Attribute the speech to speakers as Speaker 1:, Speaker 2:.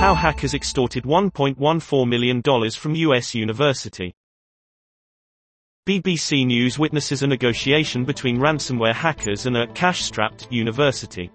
Speaker 1: How hackers extorted $1.14 million from U.S. university. BBC News witnesses a negotiation between ransomware hackers and a cash-strapped university.